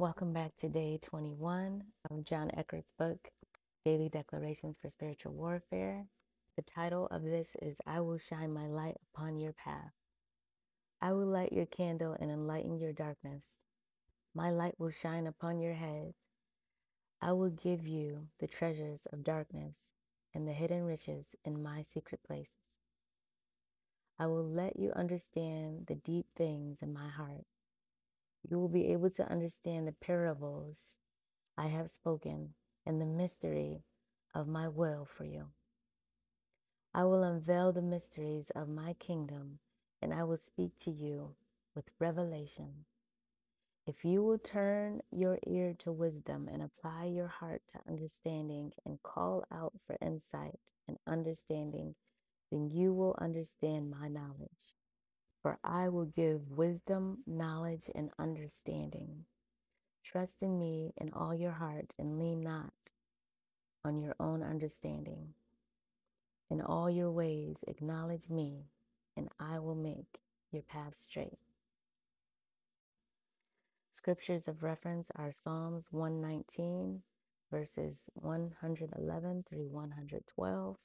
Welcome back to day 21 of John Eckhardt's book, Daily Declarations for Spiritual Warfare. The title of this is I Will Shine My Light Upon Your Path. I will light your candle and enlighten your darkness. My light will shine upon your head. I will give you the treasures of darkness and the hidden riches in my secret places. I will let you understand the deep things in my heart. You will be able to understand the parables I have spoken and the mystery of my will for you. I will unveil the mysteries of my kingdom and I will speak to you with revelation. If you will turn your ear to wisdom and apply your heart to understanding and call out for insight and understanding, then you will understand my knowledge. For I will give wisdom, knowledge, and understanding. Trust in me in all your heart and lean not on your own understanding. In all your ways, acknowledge me, and I will make your path straight. Scriptures of reference are Psalms 119, verses 111 through 112,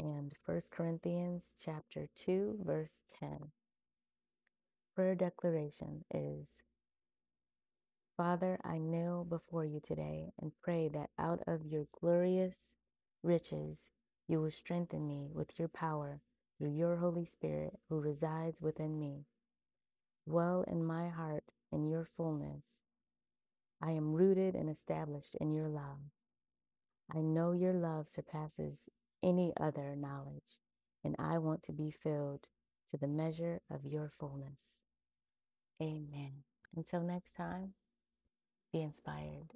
and 1 Corinthians chapter 2, verse 10. Prayer declaration is Father, I kneel before you today and pray that out of your glorious riches you will strengthen me with your power through your Holy Spirit who resides within me. Dwell in my heart in your fullness. I am rooted and established in your love. I know your love surpasses any other knowledge, and I want to be filled to the measure of your fullness. Amen. Until next time, be inspired.